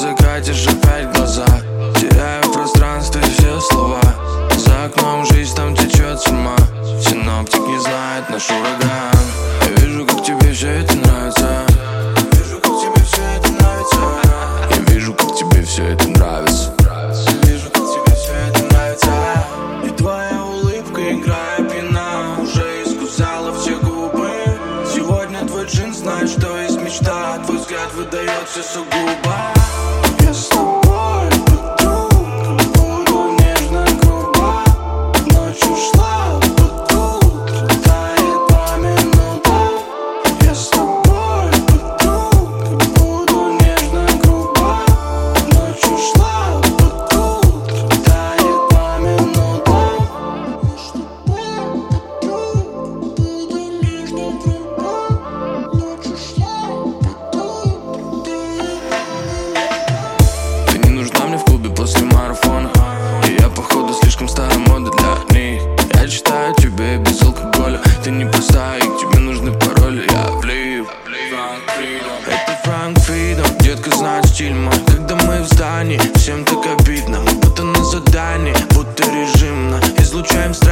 языка держу опять глаза. Теряю пространство и все слова. За окном жизнь там течет с ума. Синоптик не знает наш ураган. Я вижу, как тебе все это нравится. Я вижу, как тебе все это нравится. Я вижу, как тебе все это нравится. мечта. Твой взгляд выдает все сугубо. Без слов марафона. И я, походу, слишком старая мода для них Я читаю тебе без алкоголя. Ты не простая, и тебе нужны пароли. Я влип Это Франк Фридом, детка, знает стиль мой. Когда мы в здании, всем так обидно. Мы будто на задании, будто режимно. Излучаем страх.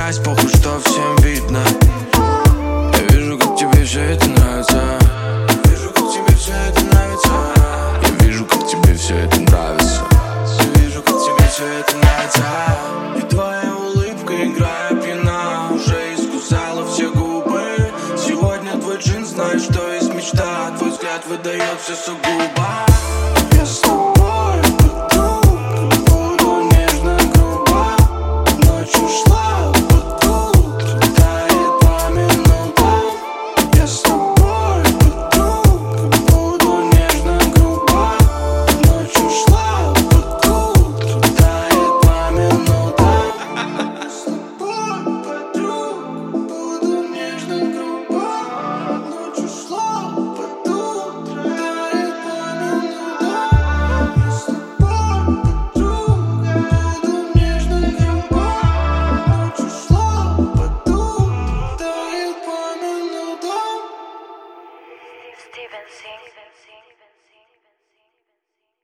взгляд выдает все сугубо. Без слов Stevenson.